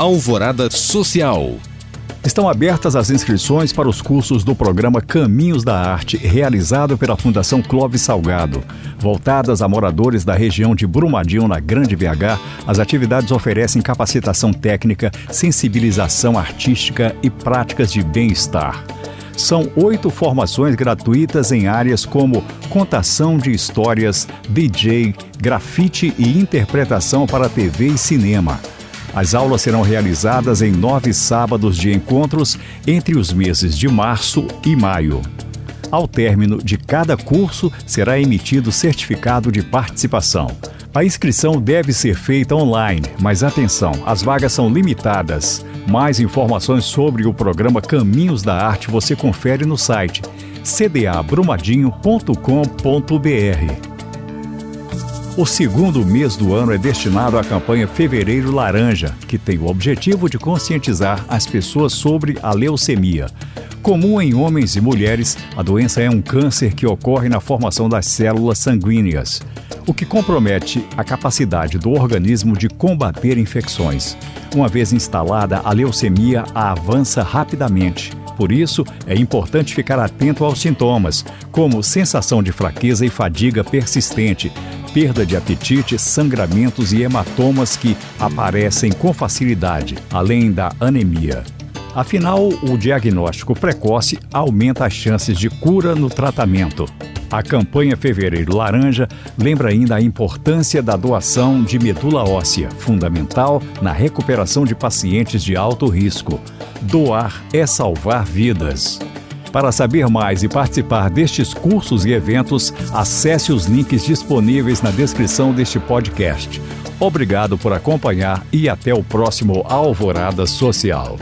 Alvorada Social. Estão abertas as inscrições para os cursos do programa Caminhos da Arte, realizado pela Fundação Clóvis Salgado. Voltadas a moradores da região de Brumadinho, na Grande BH, as atividades oferecem capacitação técnica, sensibilização artística e práticas de bem-estar. São oito formações gratuitas em áreas como contação de histórias, DJ, grafite e interpretação para TV e cinema. As aulas serão realizadas em nove sábados de encontros entre os meses de março e maio. Ao término de cada curso, será emitido certificado de participação. A inscrição deve ser feita online, mas atenção, as vagas são limitadas. Mais informações sobre o programa Caminhos da Arte você confere no site cdabrumadinho.com.br. O segundo mês do ano é destinado à campanha Fevereiro Laranja, que tem o objetivo de conscientizar as pessoas sobre a leucemia. Comum em homens e mulheres, a doença é um câncer que ocorre na formação das células sanguíneas, o que compromete a capacidade do organismo de combater infecções. Uma vez instalada, a leucemia avança rapidamente. Por isso, é importante ficar atento aos sintomas, como sensação de fraqueza e fadiga persistente, perda de apetite, sangramentos e hematomas que aparecem com facilidade, além da anemia. Afinal, o diagnóstico precoce aumenta as chances de cura no tratamento. A campanha Fevereiro Laranja lembra ainda a importância da doação de medula óssea, fundamental na recuperação de pacientes de alto risco. Doar é salvar vidas. Para saber mais e participar destes cursos e eventos, acesse os links disponíveis na descrição deste podcast. Obrigado por acompanhar e até o próximo Alvorada Social.